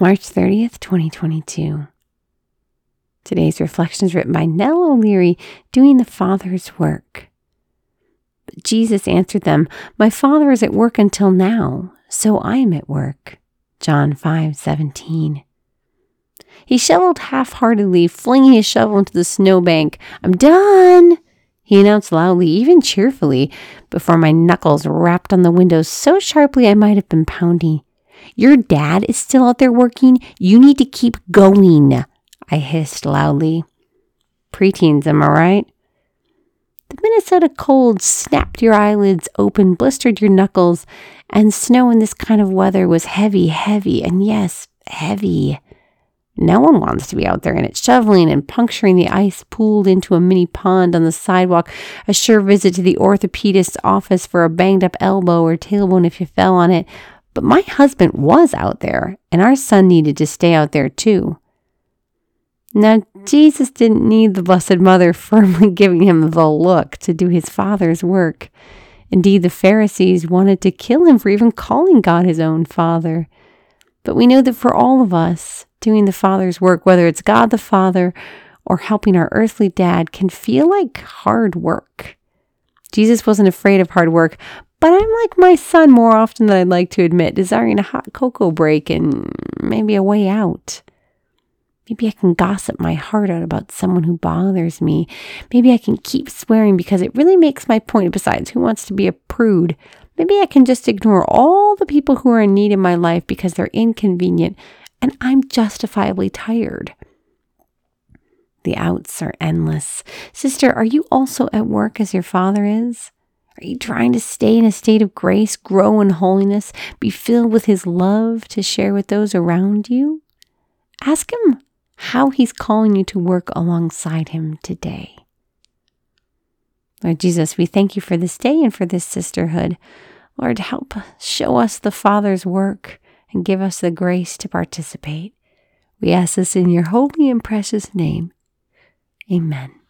March 30th, 2022. Today's reflection is written by Nell O'Leary, doing the Father's work. But Jesus answered them, My Father is at work until now, so I am at work. John 5 17. He shoveled half heartedly, flinging his shovel into the snowbank. I'm done, he announced loudly, even cheerfully, before my knuckles rapped on the window so sharply I might have been pounding. Your dad is still out there working. You need to keep going, I hissed loudly. Preteens, am I right? The Minnesota cold snapped your eyelids open, blistered your knuckles, and snow in this kind of weather was heavy, heavy, and yes, heavy. No one wants to be out there in it, shoveling and puncturing the ice pooled into a mini pond on the sidewalk, a sure visit to the orthopedist's office for a banged up elbow or tailbone if you fell on it, but my husband was out there, and our son needed to stay out there too. Now, Jesus didn't need the Blessed Mother firmly giving him the look to do his Father's work. Indeed, the Pharisees wanted to kill him for even calling God his own Father. But we know that for all of us, doing the Father's work, whether it's God the Father or helping our earthly dad, can feel like hard work. Jesus wasn't afraid of hard work, but I'm like my son more often than I'd like to admit, desiring a hot cocoa break and maybe a way out. Maybe I can gossip my heart out about someone who bothers me. Maybe I can keep swearing because it really makes my point. Besides, who wants to be a prude? Maybe I can just ignore all the people who are in need in my life because they're inconvenient and I'm justifiably tired. The outs are endless. Sister, are you also at work as your father is? Are you trying to stay in a state of grace, grow in holiness, be filled with His love to share with those around you? Ask Him how He's calling you to work alongside Him today. Lord Jesus, we thank you for this day and for this sisterhood. Lord, help show us the Father's work and give us the grace to participate. We ask this in your holy and precious name. Amen.